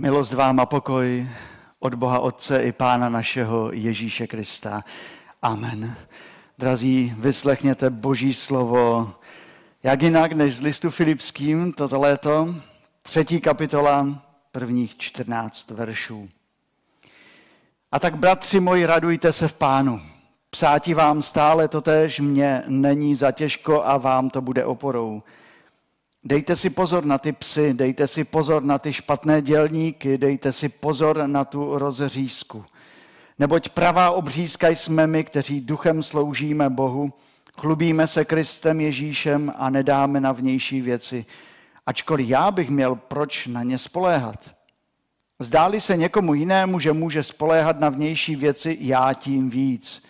Milost vám a pokoj od Boha Otce i Pána našeho Ježíše Krista. Amen. Drazí, vyslechněte Boží slovo, jak jinak než z listu Filipským toto léto, třetí kapitola, prvních 14 veršů. A tak, bratři moji, radujte se v Pánu. Psáti vám stále totéž mě není zatěžko a vám to bude oporou. Dejte si pozor na ty psy, dejte si pozor na ty špatné dělníky, dejte si pozor na tu rozřízku. Neboť pravá obřízka jsme my, kteří duchem sloužíme Bohu, chlubíme se Kristem Ježíšem a nedáme na vnější věci, ačkoliv já bych měl proč na ně spoléhat. Zdáli se někomu jinému, že může spoléhat na vnější věci, já tím víc.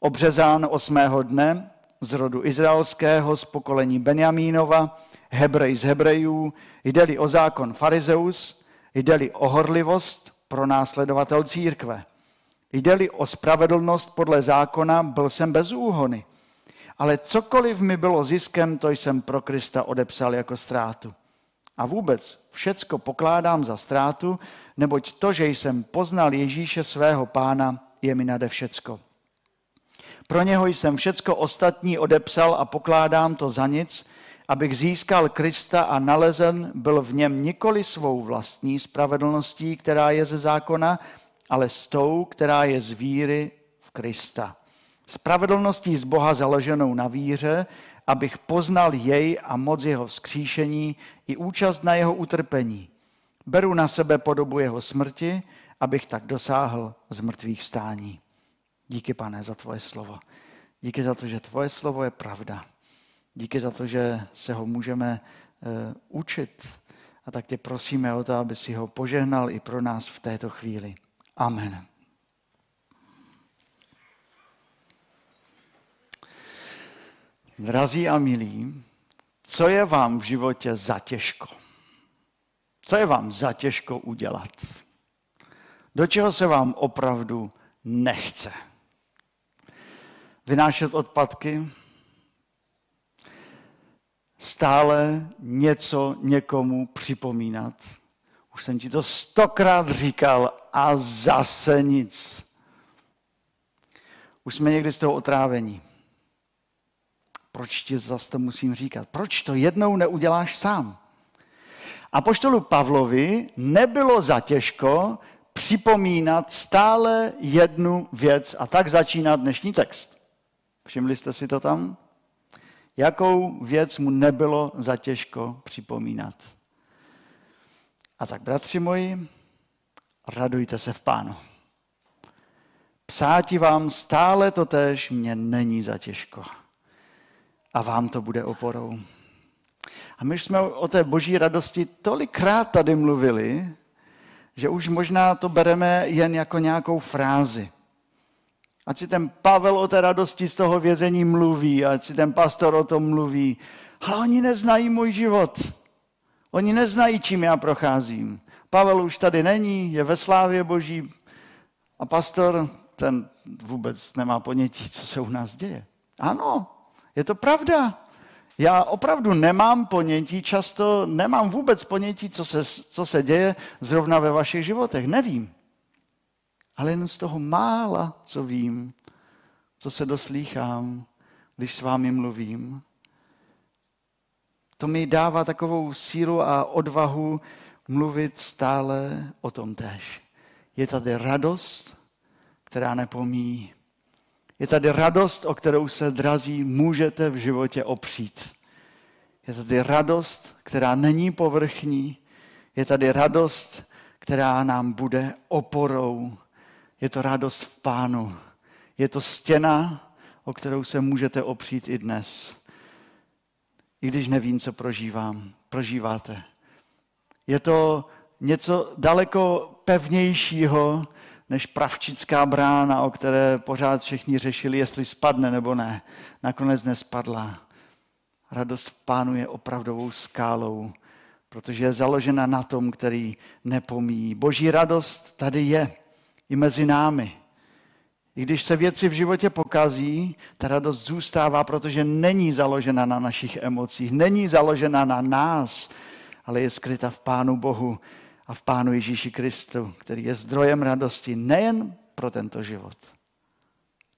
Obřezán osmého dne z rodu izraelského z pokolení Benjamínova, Hebrej z Hebrejů, jde-li o zákon farizeus, jde-li o horlivost pro následovatel církve. Jde-li o spravedlnost podle zákona, byl jsem bez úhony. Ale cokoliv mi bylo ziskem, to jsem pro Krista odepsal jako ztrátu. A vůbec všecko pokládám za ztrátu, neboť to, že jsem poznal Ježíše svého pána, je mi nade všecko. Pro něho jsem všecko ostatní odepsal a pokládám to za nic, abych získal Krista a nalezen byl v něm nikoli svou vlastní spravedlností, která je ze zákona, ale s tou, která je z víry v Krista. Spravedlností z Boha založenou na víře, abych poznal jej a moc jeho vzkříšení i účast na jeho utrpení. Beru na sebe podobu jeho smrti, abych tak dosáhl z mrtvých stání. Díky, pane, za tvoje slovo. Díky za to, že tvoje slovo je pravda. Díky za to, že se ho můžeme uh, učit. A tak tě prosíme o to, aby si ho požehnal i pro nás v této chvíli. Amen. Drazí a milí, co je vám v životě zatěžko? Co je vám zatěžko udělat? Do čeho se vám opravdu nechce? Vynášet odpadky? Stále něco někomu připomínat. Už jsem ti to stokrát říkal a zase nic. Už jsme někdy z toho otrávení. Proč ti zase to musím říkat? Proč to jednou neuděláš sám? A poštolu Pavlovi nebylo zatěžko připomínat stále jednu věc a tak začíná dnešní text. Všimli jste si to tam? Jakou věc mu nebylo za těžko připomínat. A tak, bratři moji, radujte se v pánu. Psáti vám stále to tež mě není za těžko. A vám to bude oporou. A my jsme o té boží radosti tolikrát tady mluvili, že už možná to bereme jen jako nějakou frázi. Ať si ten Pavel o té radosti z toho vězení mluví, ať si ten pastor o tom mluví. Ale oni neznají můj život. Oni neznají, čím já procházím. Pavel už tady není, je ve slávě boží a pastor, ten vůbec nemá ponětí, co se u nás děje. Ano, je to pravda. Já opravdu nemám ponětí, často nemám vůbec ponětí, co se, co se děje zrovna ve vašich životech. Nevím ale jen z toho mála, co vím, co se doslýchám, když s vámi mluvím. To mi dává takovou sílu a odvahu mluvit stále o tom též. Je tady radost, která nepomíjí. Je tady radost, o kterou se, drazí, můžete v životě opřít. Je tady radost, která není povrchní. Je tady radost, která nám bude oporou je to radost v pánu. Je to stěna, o kterou se můžete opřít i dnes. I když nevím, co prožívám, prožíváte. Je to něco daleko pevnějšího než pravčická brána, o které pořád všichni řešili, jestli spadne nebo ne. Nakonec nespadla. Radost v pánu je opravdovou skálou, protože je založena na tom, který nepomíjí. Boží radost tady je i mezi námi. I když se věci v životě pokazí, ta radost zůstává, protože není založena na našich emocích, není založena na nás, ale je skryta v Pánu Bohu. a v Pánu Ježíši Kristu, který je zdrojem radosti nejen pro tento život,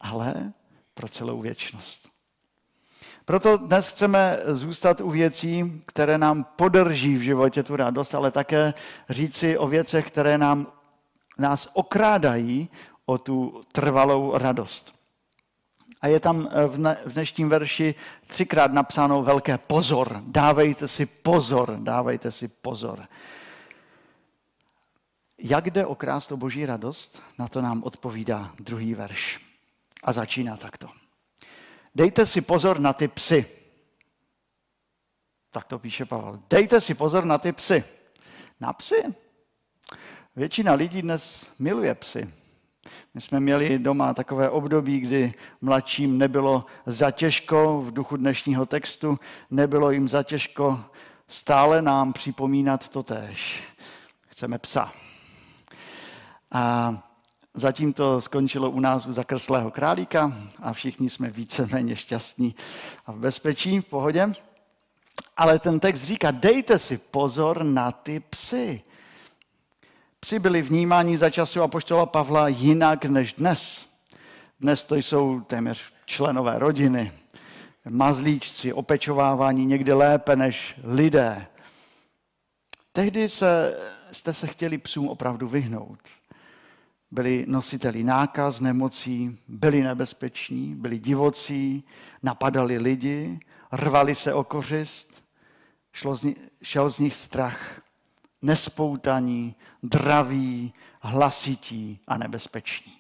ale pro celou věčnost. Proto dnes chceme zůstat u věcí, které nám podrží v životě tu radost, ale také říci o věcech, které nám, nás okrádají o tu trvalou radost. A je tam v dnešním verši třikrát napsáno velké pozor. Dávejte si pozor, dávejte si pozor. Jak jde okrást o boží radost? Na to nám odpovídá druhý verš. A začíná takto. Dejte si pozor na ty psy. Tak to píše Pavel. Dejte si pozor na ty psy. Na psy? Většina lidí dnes miluje psy. My jsme měli doma takové období, kdy mladším nebylo zatěžko v duchu dnešního textu, nebylo jim zatěžko stále nám připomínat to též. Chceme psa. A zatím to skončilo u nás u zakrslého králíka a všichni jsme víceméně šťastní a v bezpečí, v pohodě. Ale ten text říká, dejte si pozor na ty psy. Psi byli vnímáni za času apoštola Pavla jinak než dnes. Dnes to jsou téměř členové rodiny, mazlíčci, opečovávání někdy lépe než lidé. Tehdy se, jste se chtěli psům opravdu vyhnout. Byli nositeli nákaz, nemocí, byli nebezpeční, byli divocí, napadali lidi, rvali se o kořist, šlo z nich, šel z nich strach nespoutaní, draví, hlasití a nebezpeční.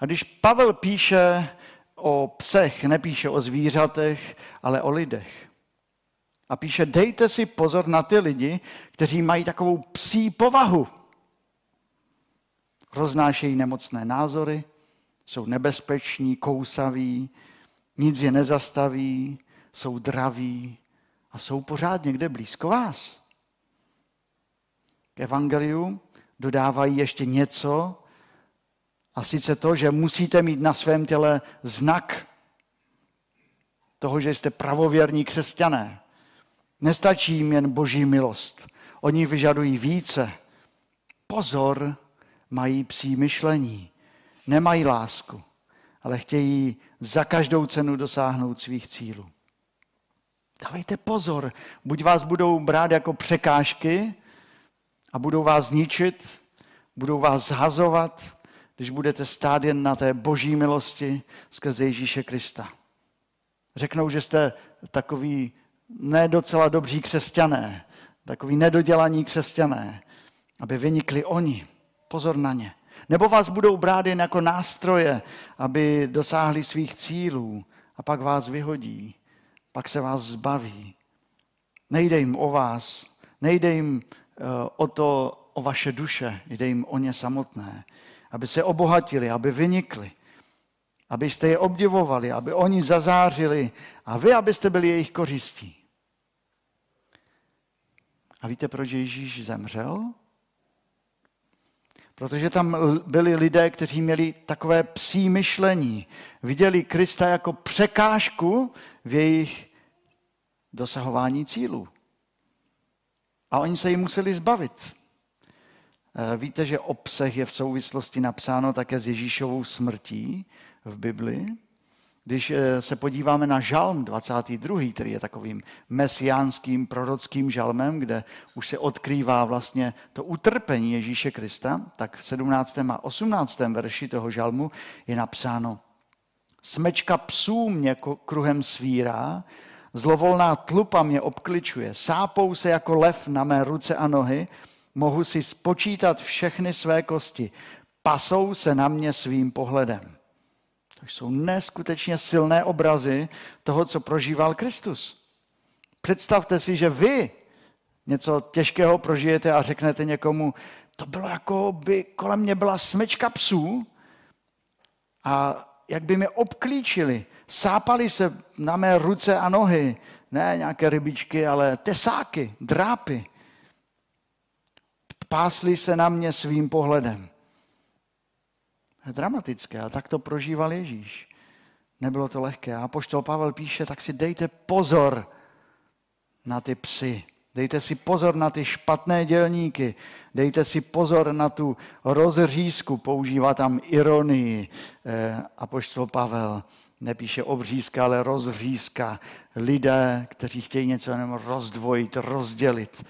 A když Pavel píše o psech, nepíše o zvířatech, ale o lidech. A píše, dejte si pozor na ty lidi, kteří mají takovou psí povahu. Roznášejí nemocné názory, jsou nebezpeční, kousaví, nic je nezastaví, jsou draví a jsou pořád někde blízko vás evangeliu dodávají ještě něco, a sice to, že musíte mít na svém těle znak toho, že jste pravověrní křesťané. Nestačí jim jen boží milost. Oni vyžadují více. Pozor, mají psí myšlení. Nemají lásku, ale chtějí za každou cenu dosáhnout svých cílů. Dávejte pozor, buď vás budou brát jako překážky, a budou vás zničit, budou vás zhazovat, když budete stát jen na té boží milosti skrze Ježíše Krista. Řeknou, že jste takový nedocela dobří křesťané, takový nedodělaní křesťané, aby vynikli oni. Pozor na ně. Nebo vás budou brát jen jako nástroje, aby dosáhli svých cílů a pak vás vyhodí, pak se vás zbaví. Nejde jim o vás, nejde jim o to, o vaše duše, jde jim o ně samotné, aby se obohatili, aby vynikli, abyste je obdivovali, aby oni zazářili a vy, abyste byli jejich kořistí. A víte, proč Ježíš zemřel? Protože tam byli lidé, kteří měli takové psí myšlení. Viděli Krista jako překážku v jejich dosahování cílů. A oni se jim museli zbavit. Eh, víte, že o psech je v souvislosti napsáno také s Ježíšovou smrtí v Bibli. Když eh, se podíváme na žalm 22., který je takovým mesiánským prorockým žalmem, kde už se odkrývá vlastně to utrpení Ježíše Krista, tak v 17. a 18. verši toho žalmu je napsáno Smečka psů mě kruhem svírá, Zlovolná tlupa mě obkličuje, sápou se jako lev na mé ruce a nohy, mohu si spočítat všechny své kosti, pasou se na mě svým pohledem. To jsou neskutečně silné obrazy toho, co prožíval Kristus. Představte si, že vy něco těžkého prožijete a řeknete někomu, to bylo jako by kolem mě byla smečka psů a jak by mě obklíčili, sápali se na mé ruce a nohy, ne nějaké rybičky, ale tesáky, drápy. Pásli se na mě svým pohledem. Dramatické, a tak to prožíval Ježíš. Nebylo to lehké. A poštol Pavel píše, tak si dejte pozor na ty psy. Dejte si pozor na ty špatné dělníky, dejte si pozor na tu rozřízku, používá tam ironii. Eh, Apoštol Pavel nepíše obřízka, ale rozřízka. Lidé, kteří chtějí něco jenom rozdvojit, rozdělit.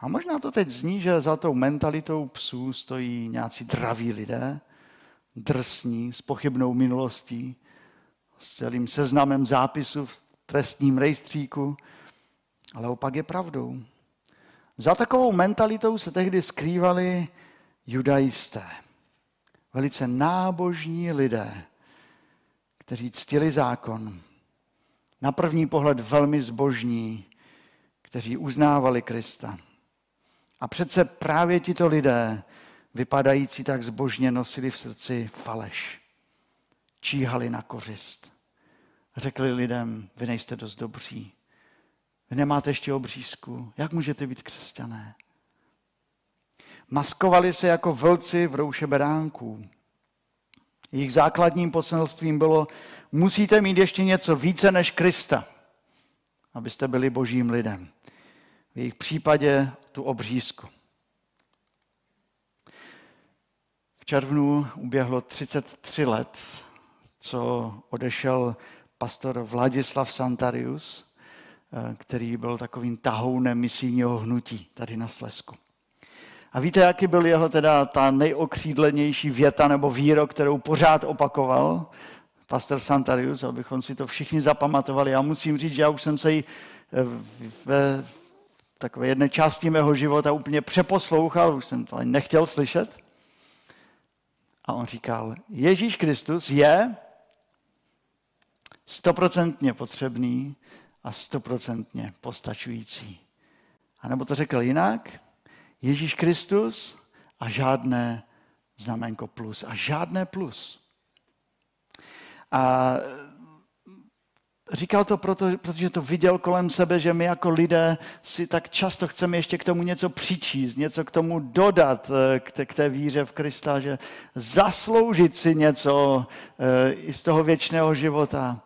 A možná to teď zní, že za tou mentalitou psů stojí nějací draví lidé, drsní, s pochybnou minulostí, s celým seznamem zápisů trestním rejstříku, ale opak je pravdou. Za takovou mentalitou se tehdy skrývali judajisté, velice nábožní lidé, kteří ctili zákon, na první pohled velmi zbožní, kteří uznávali Krista. A přece právě tito lidé, vypadající tak zbožně, nosili v srdci faleš. Číhali na kořist. Řekli lidem, vy nejste dost dobří. Vy nemáte ještě obřízku. Jak můžete být křesťané? Maskovali se jako vlci v rouše beránků. Jejich základním poselstvím bylo, musíte mít ještě něco více než Krista, abyste byli božím lidem. V jejich případě tu obřízku. V červnu uběhlo 33 let, co odešel pastor Vladislav Santarius, eh, který byl takovým tahounem misijního hnutí tady na Slesku. A víte, jaký byl jeho teda ta nejokřídlenější věta nebo výrok, kterou pořád opakoval pastor Santarius, abychom si to všichni zapamatovali. Já musím říct, že já už jsem se ji eh, ve takové jedné části mého života úplně přeposlouchal, už jsem to ani nechtěl slyšet. A on říkal, Ježíš Kristus je stoprocentně potřebný a stoprocentně postačující. A nebo to řekl jinak, Ježíš Kristus a žádné znamenko plus. A žádné plus. A Říkal to proto, protože to viděl kolem sebe, že my jako lidé si tak často chceme ještě k tomu něco přičíst, něco k tomu dodat, eh, k té, víře v Krista, že zasloužit si něco eh, i z toho věčného života.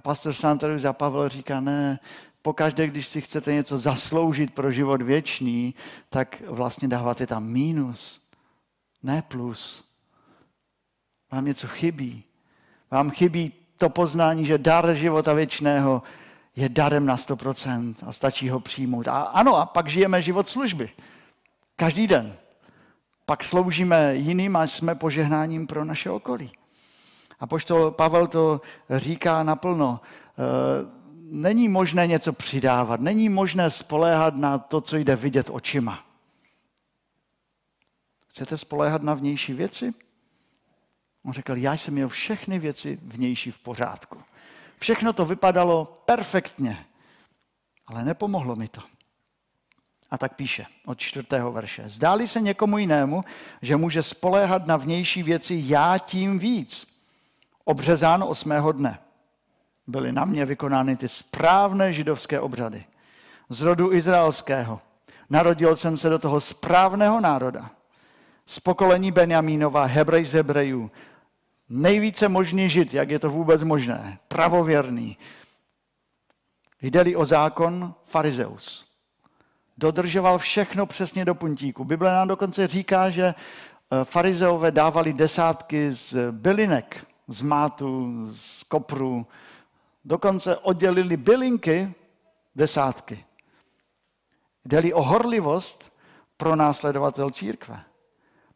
A pastor Santorus a Pavel říká, ne, pokaždé, když si chcete něco zasloužit pro život věčný, tak vlastně dáváte tam mínus, ne plus. Vám něco chybí. Vám chybí to poznání, že dar života věčného je darem na 100% a stačí ho přijmout. A ano, a pak žijeme život služby. Každý den. Pak sloužíme jiným a jsme požehnáním pro naše okolí. A poštol Pavel to říká naplno. E, není možné něco přidávat, není možné spoléhat na to, co jde vidět očima. Chcete spoléhat na vnější věci? On řekl, já jsem měl všechny věci vnější v pořádku. Všechno to vypadalo perfektně, ale nepomohlo mi to. A tak píše od čtvrtého verše. Zdáli se někomu jinému, že může spoléhat na vnější věci, já tím víc. Obřezán osmého dne. Byly na mě vykonány ty správné židovské obřady. Z rodu izraelského. Narodil jsem se do toho správného národa. Z pokolení Benjamínova, Hebrej z Hebrejů, nejvíce možný žid, jak je to vůbec možné, pravověrný. Jde-li o zákon, farizeus. Dodržoval všechno přesně do puntíku. Bible nám dokonce říká, že eh, farizeové dávali desátky z bylinek, z mátu, z kopru. Dokonce oddělili bylinky desátky. Jde-li o horlivost, pro následovatel církve.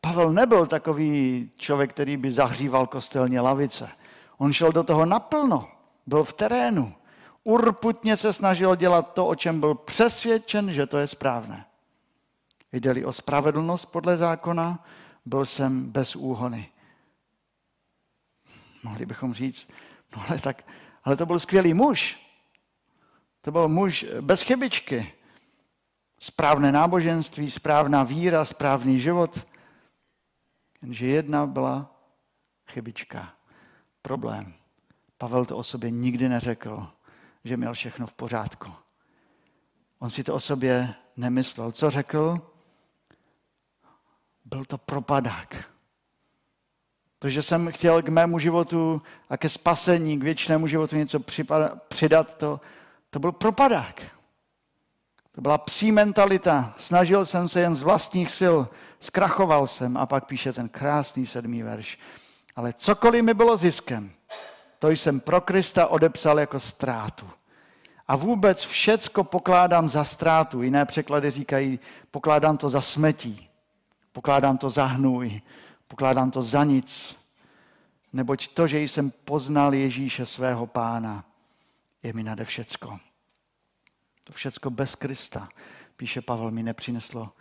Pavel nebyl takový člověk, který by zahříval kostelně lavice. On šel do toho naplno, byl v terénu. Urputně se snažil dělat to, o čem byl přesvědčen, že to je správné. jde o spravedlnost podle zákona, byl jsem bez úhony. Mohli bychom říct, no ale, tak, ale to byl skvělý muž. To byl muž bez chybičky. Správné náboženství, správná víra, správný život. Jenže jedna byla chybička, problém. Pavel to o sobě nikdy neřekl, že měl všechno v pořádku. On si to o sobě nemyslel. Co řekl? Byl to propadák. To, že jsem chtěl k mému životu a ke spasení, k věčnému životu něco přidat, to, To byl propadák. To byla psí mentalita. Snažil jsem se jen z vlastních sil, zkrachoval jsem a pak píše ten krásný sedmý verš. Ale cokoliv mi bylo ziskem, to jsem pro Krista odepsal jako ztrátu. A vůbec všecko pokládám za ztrátu. Jiné překlady říkají, pokládám to za smetí, pokládám to za hnůj, pokládám to za nic. Neboť to, že jsem poznal Ježíše svého pána, je mi nade všecko. To všecko bez Krista, píše Pavel, mi nepřineslo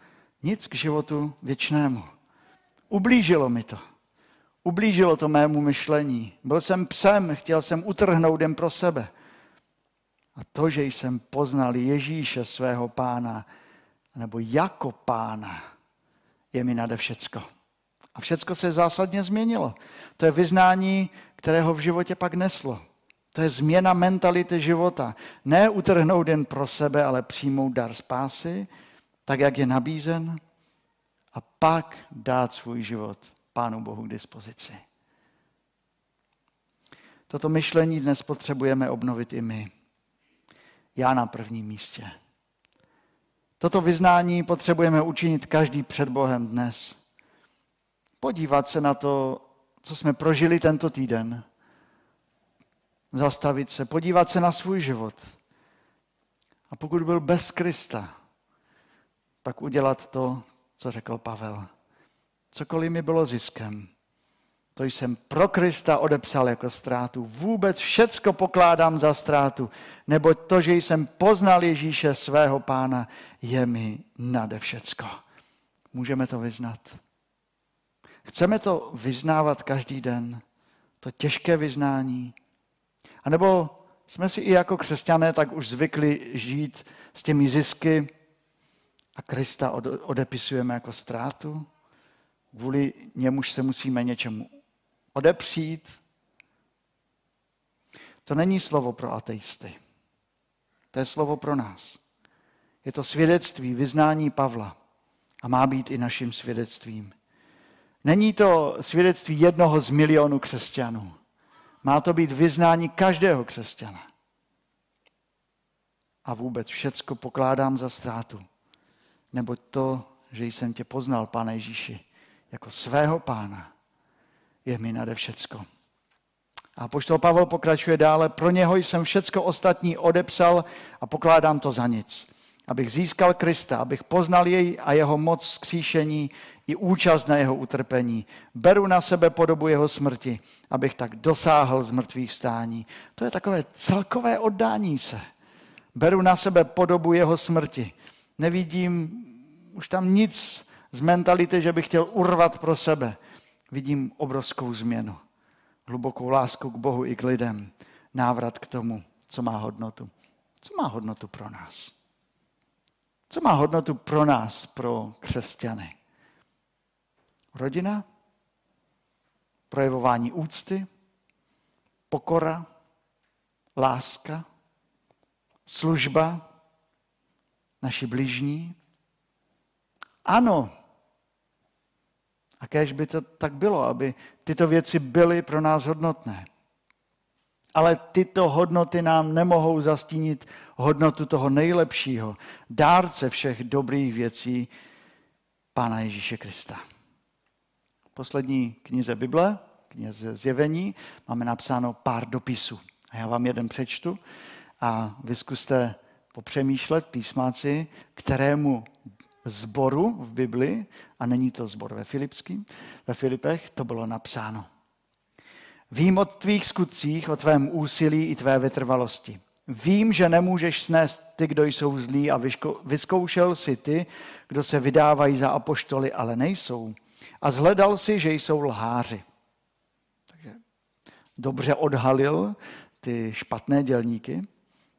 nic k životu věčnému. Ublížilo mi to. Ublížilo to mému myšlení. Byl jsem psem, chtěl jsem utrhnout jen pro sebe. A to, že jsem poznal Ježíše svého pána, nebo jako pána, je mi nade všecko. A všecko se zásadně změnilo. To je vyznání, kterého v životě pak neslo. To je změna mentality života. Ne utrhnout jen pro sebe, ale přijmout dar spásy, tak jak je nabízen, a pak dát svůj život Pánu Bohu k dispozici. Toto myšlení dnes potřebujeme obnovit i my. Já na prvním místě. Toto vyznání potřebujeme učinit každý před Bohem dnes. Podívat se na to, co jsme prožili tento týden. Zastavit se, podívat se na svůj život. A pokud byl bez Krista, pak udělat to, co řekl Pavel. Cokoliv mi bylo ziskem, to jsem pro Krista odepsal jako ztrátu. Vůbec všecko pokládám za ztrátu, nebo to, že jsem poznal Ježíše svého pána, je mi nade všecko. Můžeme to vyznat. Chceme to vyznávat každý den, to těžké vyznání. A nebo jsme si i jako křesťané tak už zvykli žít s těmi zisky a Krista odepisujeme jako ztrátu. Kvůli němuž se musíme něčemu odepřít. To není slovo pro ateisty. To je slovo pro nás. Je to svědectví, vyznání Pavla a má být i naším svědectvím. Není to svědectví jednoho z milionů křesťanů. Má to být vyznání každého křesťana. A vůbec všecko pokládám za ztrátu. Nebo to, že jsem tě poznal, Pane Ježíši, jako svého pána je mi nade všecko. A poštol Pavel pokračuje dále, pro něho jsem všecko ostatní odepsal a pokládám to za nic. Abych získal Krista, abych poznal jej a jeho moc vzkříšení i účast na jeho utrpení. Beru na sebe podobu jeho smrti, abych tak dosáhl z mrtvých stání. To je takové celkové oddání se. Beru na sebe podobu jeho smrti. Nevidím už tam nic z mentality, že bych chtěl urvat pro sebe vidím obrovskou změnu. Hlubokou lásku k Bohu i k lidem. Návrat k tomu, co má hodnotu. Co má hodnotu pro nás? Co má hodnotu pro nás, pro křesťany? Rodina? Projevování úcty? Pokora? Láska? Služba? Naši bližní? Ano, a kéž by to tak bylo, aby tyto věci byly pro nás hodnotné. Ale tyto hodnoty nám nemohou zastínit hodnotu toho nejlepšího, dárce všech dobrých věcí, Pána Ježíše Krista. Poslední knize Bible, knize Zjevení, máme napsáno pár dopisů. A já vám jeden přečtu a vy zkuste popřemýšlet písmáci, kterému zboru v Bibli, a není to zbor ve Filipským, ve Filipech, to bylo napsáno. Vím o tvých skutcích, o tvém úsilí i tvé vytrvalosti. Vím, že nemůžeš snést ty, kdo jsou zlí a vyzkoušel si ty, kdo se vydávají za apoštoly, ale nejsou. A zhledal si, že jsou lháři. Takže dobře odhalil ty špatné dělníky.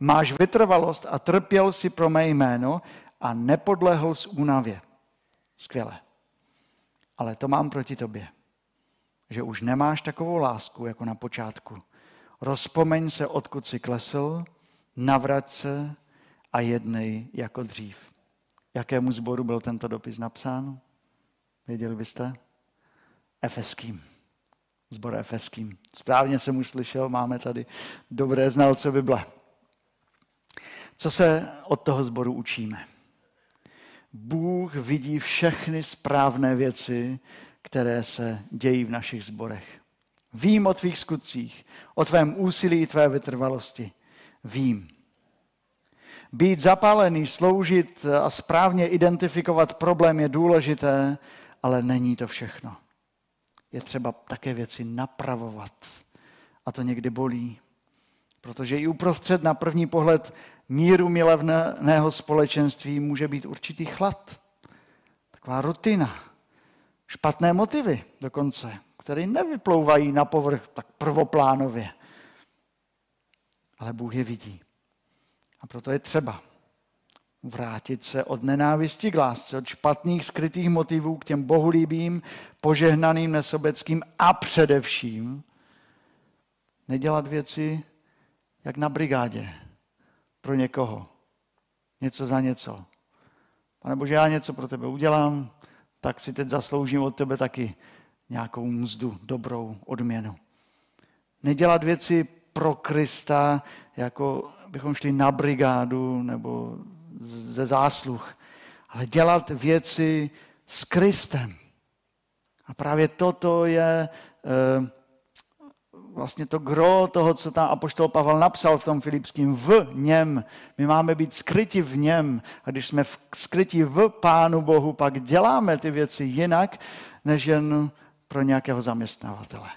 Máš vytrvalost a trpěl si pro mé jméno a nepodlehl z únavě. Skvěle. Ale to mám proti tobě, že už nemáš takovou lásku jako na počátku. Rozpomeň se, odkud jsi klesl, navrať se a jednej jako dřív. Jakému zboru byl tento dopis napsán? Věděli byste? Efeským. Zbor Efeským. Správně jsem už slyšel, máme tady dobré znalce Bible. Co se od toho sboru učíme? Bůh vidí všechny správné věci, které se dějí v našich zborech. Vím o tvých skutcích, o tvém úsilí tvé vytrvalosti. Vím. Být zapálený, sloužit a správně identifikovat problém je důležité, ale není to všechno. Je třeba také věci napravovat. A to někdy bolí. Protože i uprostřed na první pohled míru milovného společenství může být určitý chlad. Taková rutina. Špatné motivy dokonce, které nevyplouvají na povrch tak prvoplánově. Ale Bůh je vidí. A proto je třeba vrátit se od nenávisti k lásce, od špatných skrytých motivů k těm bohulíbým, požehnaným, nesobeckým a především nedělat věci jak na brigádě pro někoho. Něco za něco. Pane Bože, já něco pro tebe udělám, tak si teď zasloužím od tebe taky nějakou mzdu, dobrou odměnu. Nedělat věci pro Krista, jako bychom šli na brigádu nebo ze zásluh, ale dělat věci s Kristem. A právě toto je eh, vlastně to gro toho, co tam apoštol Pavel napsal v tom Filipském, v něm. My máme být skryti v něm. A když jsme skryti v Pánu Bohu, pak děláme ty věci jinak, než jen pro nějakého zaměstnavatele.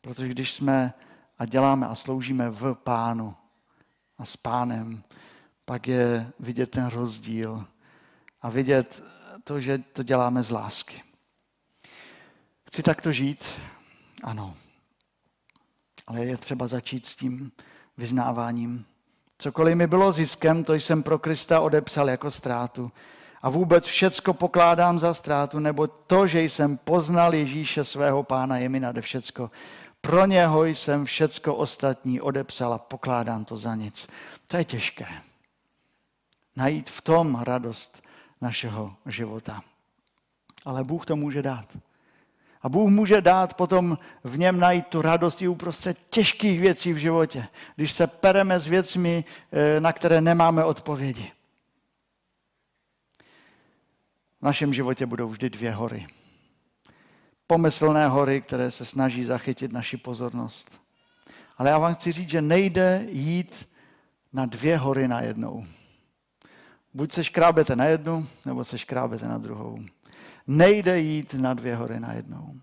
Protože když jsme a děláme a sloužíme v Pánu a s Pánem, pak je vidět ten rozdíl a vidět to, že to děláme z lásky. Chci takto žít, ano. Ale je třeba začít s tím vyznáváním. Cokoliv mi bylo ziskem, to jsem pro Krista odepsal jako ztrátu. A vůbec všecko pokládám za ztrátu, nebo to, že jsem poznal Ježíše svého pána, je mi nade všecko. Pro něho jsem všecko ostatní odepsal a pokládám to za nic. To je těžké. Najít v tom radost našeho života. Ale Bůh to může dát. A Bůh může dát potom v něm najít tu radost i uprostřed těžkých věcí v životě, když se pereme s věcmi, eh, na které nemáme odpovědi. V našem životě budou vždy dvě hory. Pomyslné hory, které se snaží zachytit naši pozornost. Ale já vám chci říct, že nejde jít na dvě hory najednou. Buď se škrábete na jednu, nebo se škrábete na druhou. Nejde jít na dvě hory najednou.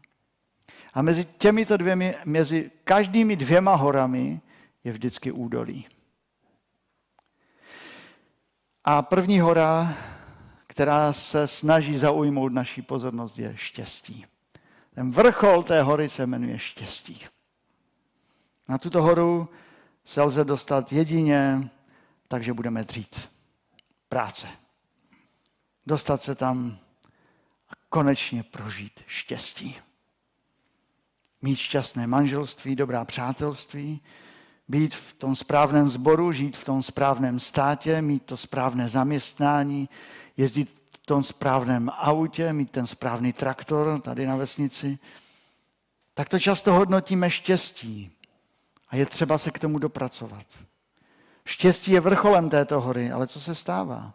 A mezi těmito dvěmi, mezi každými dvěma horami je vždycky údolí. A první hora, která se snaží zaujmout naší pozornost, je štěstí. Ten vrchol té hory se jmenuje štěstí. Na tuto horu se lze dostat jedině, takže budeme dřít. Práce. Dostat se tam a konečně prožít štěstí. Mít šťastné manželství, dobrá přátelství, být v tom správném sboru, žít v tom správném státě, mít to správné zaměstnání, jezdit tom správném autě, mít ten správný traktor tady na vesnici. Tak to často hodnotíme štěstí a je třeba se k tomu dopracovat. Štěstí je vrcholem této hory, ale co se stává?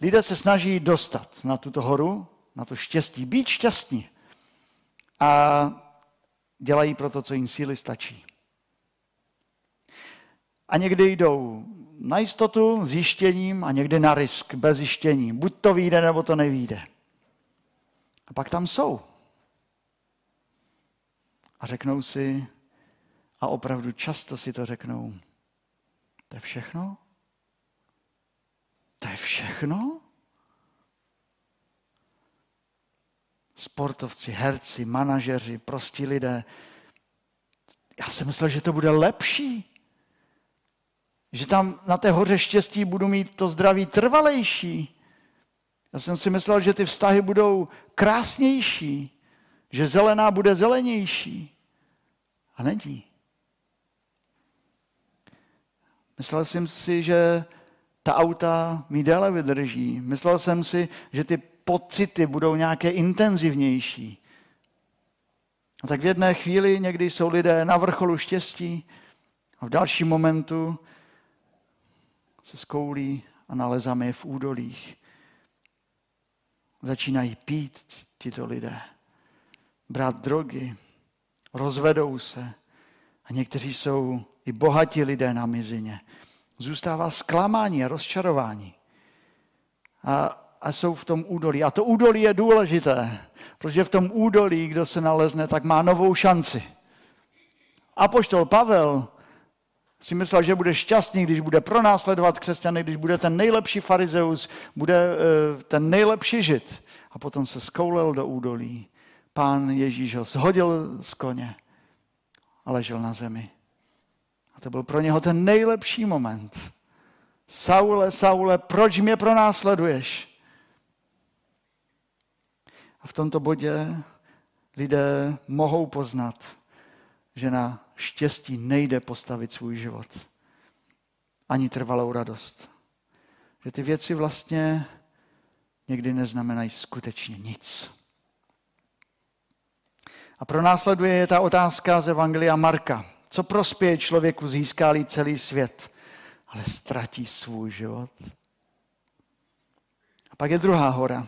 Lidé se snaží dostat na tuto horu, na to štěstí, být šťastní. A dělají pro to, co jim síly stačí. A někdy jdou na jistotu zjištěním a někdy na risk bez zjištění. Buď to vyjde, nebo to nevíde. A pak tam jsou. A řeknou si, a opravdu často si to řeknou, to je všechno? To je všechno? sportovci, herci, manažeři, prostí lidé. Já jsem myslel, že to bude lepší. Že tam na té hoře štěstí budu mít to zdraví trvalejší. Já jsem si myslel, že ty vztahy budou krásnější, že zelená bude zelenější. A není. Myslel jsem si, že ta auta mi déle vydrží. Myslel jsem si, že ty pocity budou nějaké intenzivnější. A tak v jedné chvíli někdy jsou lidé na vrcholu štěstí a v dalším momentu se skoulí a nalezáme je v údolích. Začínají pít tito lidé, brát drogy, rozvedou se a někteří jsou i bohatí lidé na mizině. Zůstává zklamání a rozčarování. A, a jsou v tom údolí. A to údolí je důležité, protože v tom údolí, kdo se nalezne, tak má novou šanci. Apoštol Pavel si myslel, že bude šťastný, když bude pronásledovat křesťany, když bude ten nejlepší farizeus, bude eh, ten nejlepší žid. A potom se skoulel do údolí. Pán Ježíš ho shodil z koně a ležel na zemi. A to byl pro něho ten nejlepší moment. Saule, Saule, proč mě pronásleduješ? A v tomto bodě lidé mohou poznat, že na štěstí nejde postavit svůj život. Ani trvalou radost. Že ty věci vlastně někdy neznamenají skutečně nic. A pro následuje je ta otázka z Evangelia Marka. Co prospěje člověku získá celý svět, ale ztratí svůj život? A pak je druhá hora.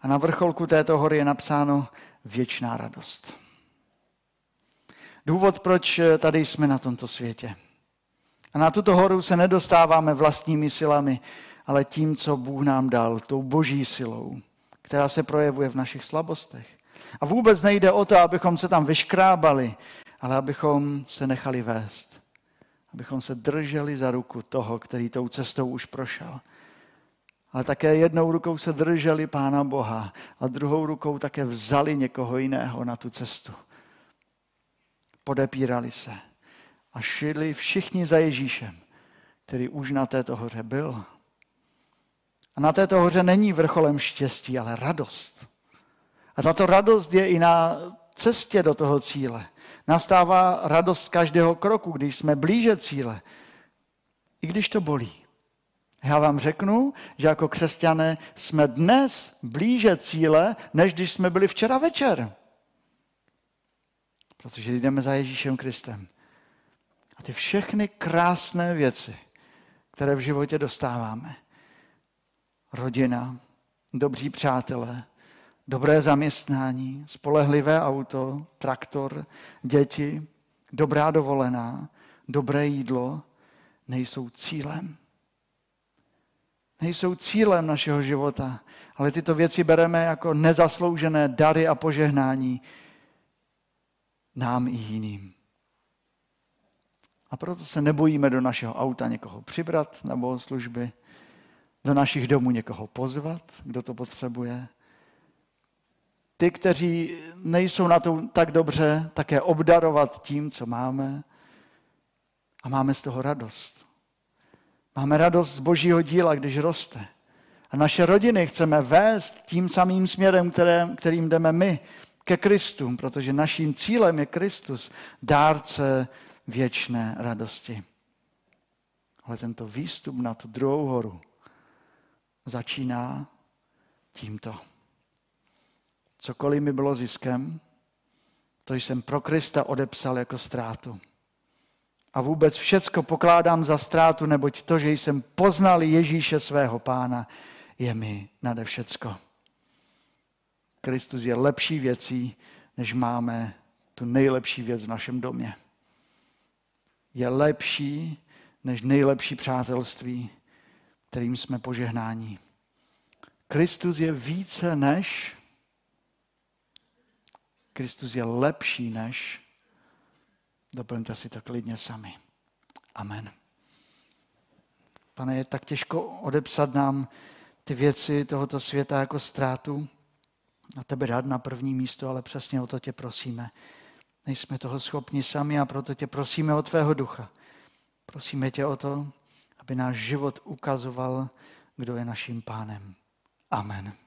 A na vrcholku této hory je napsáno věčná radost. Důvod, proč tady jsme na tomto světě. A na tuto horu se nedostáváme vlastními silami, ale tím, co Bůh nám dal, tou boží silou, která se projevuje v našich slabostech. A vůbec nejde o to, abychom se tam vyškrábali, ale abychom se nechali vést. Abychom se drželi za ruku toho, který tou cestou už prošel. Ale také jednou rukou se drželi Pána Boha a druhou rukou také vzali někoho jiného na tu cestu. Podepírali se a šli všichni za Ježíšem, který už na této hoře byl. A na této hoře není vrcholem štěstí, ale radost. A tato radost je i na cestě do toho cíle. Nastává radost z každého kroku, když jsme blíže cíle, i když to bolí. Já vám řeknu, že jako křesťané jsme dnes blíže cíle, než když jsme byli včera večer. Protože jdeme za Ježíšem Kristem. A ty všechny krásné věci, které v životě dostáváme, rodina, dobří přátelé, dobré zaměstnání, spolehlivé auto, traktor, děti, dobrá dovolená, dobré jídlo, nejsou cílem. Nejsou cílem našeho života, ale tyto věci bereme jako nezasloužené dary a požehnání nám i jiným. A proto se nebojíme do našeho auta někoho přibrat na bohoslužby, do našich domů někoho pozvat, kdo to potřebuje. Ty, kteří nejsou na to tak dobře, také obdarovat tím, co máme. A máme z toho radost. Máme radost z božího díla, když roste. A naše rodiny chceme vést tím samým směrem, kterým, kterým jdeme my, ke Kristu, protože naším cílem je Kristus, dárce věčné radosti. Ale tento výstup na tu druhou horu začíná tímto. Cokoliv mi bylo ziskem, to jsem pro Krista odepsal jako ztrátu. A vůbec všecko pokládám za ztrátu, neboť to, že jsem poznal Ježíše svého pána, je mi nade všecko. Kristus je lepší věcí, než máme tu nejlepší věc v našem domě. Je lepší než nejlepší přátelství, kterým jsme požehnáni. Kristus je více než, Kristus je lepší než, doplňte si to klidně sami. Amen. Pane, je tak těžko odepsat nám ty věci tohoto světa jako ztrátu a tebe dát na první místo, ale přesně o to tě prosíme. Nejsme toho schopni sami a proto tě prosíme o tvého ducha. Prosíme tě o to, aby náš život ukazoval, kdo je naším pánem. Amen.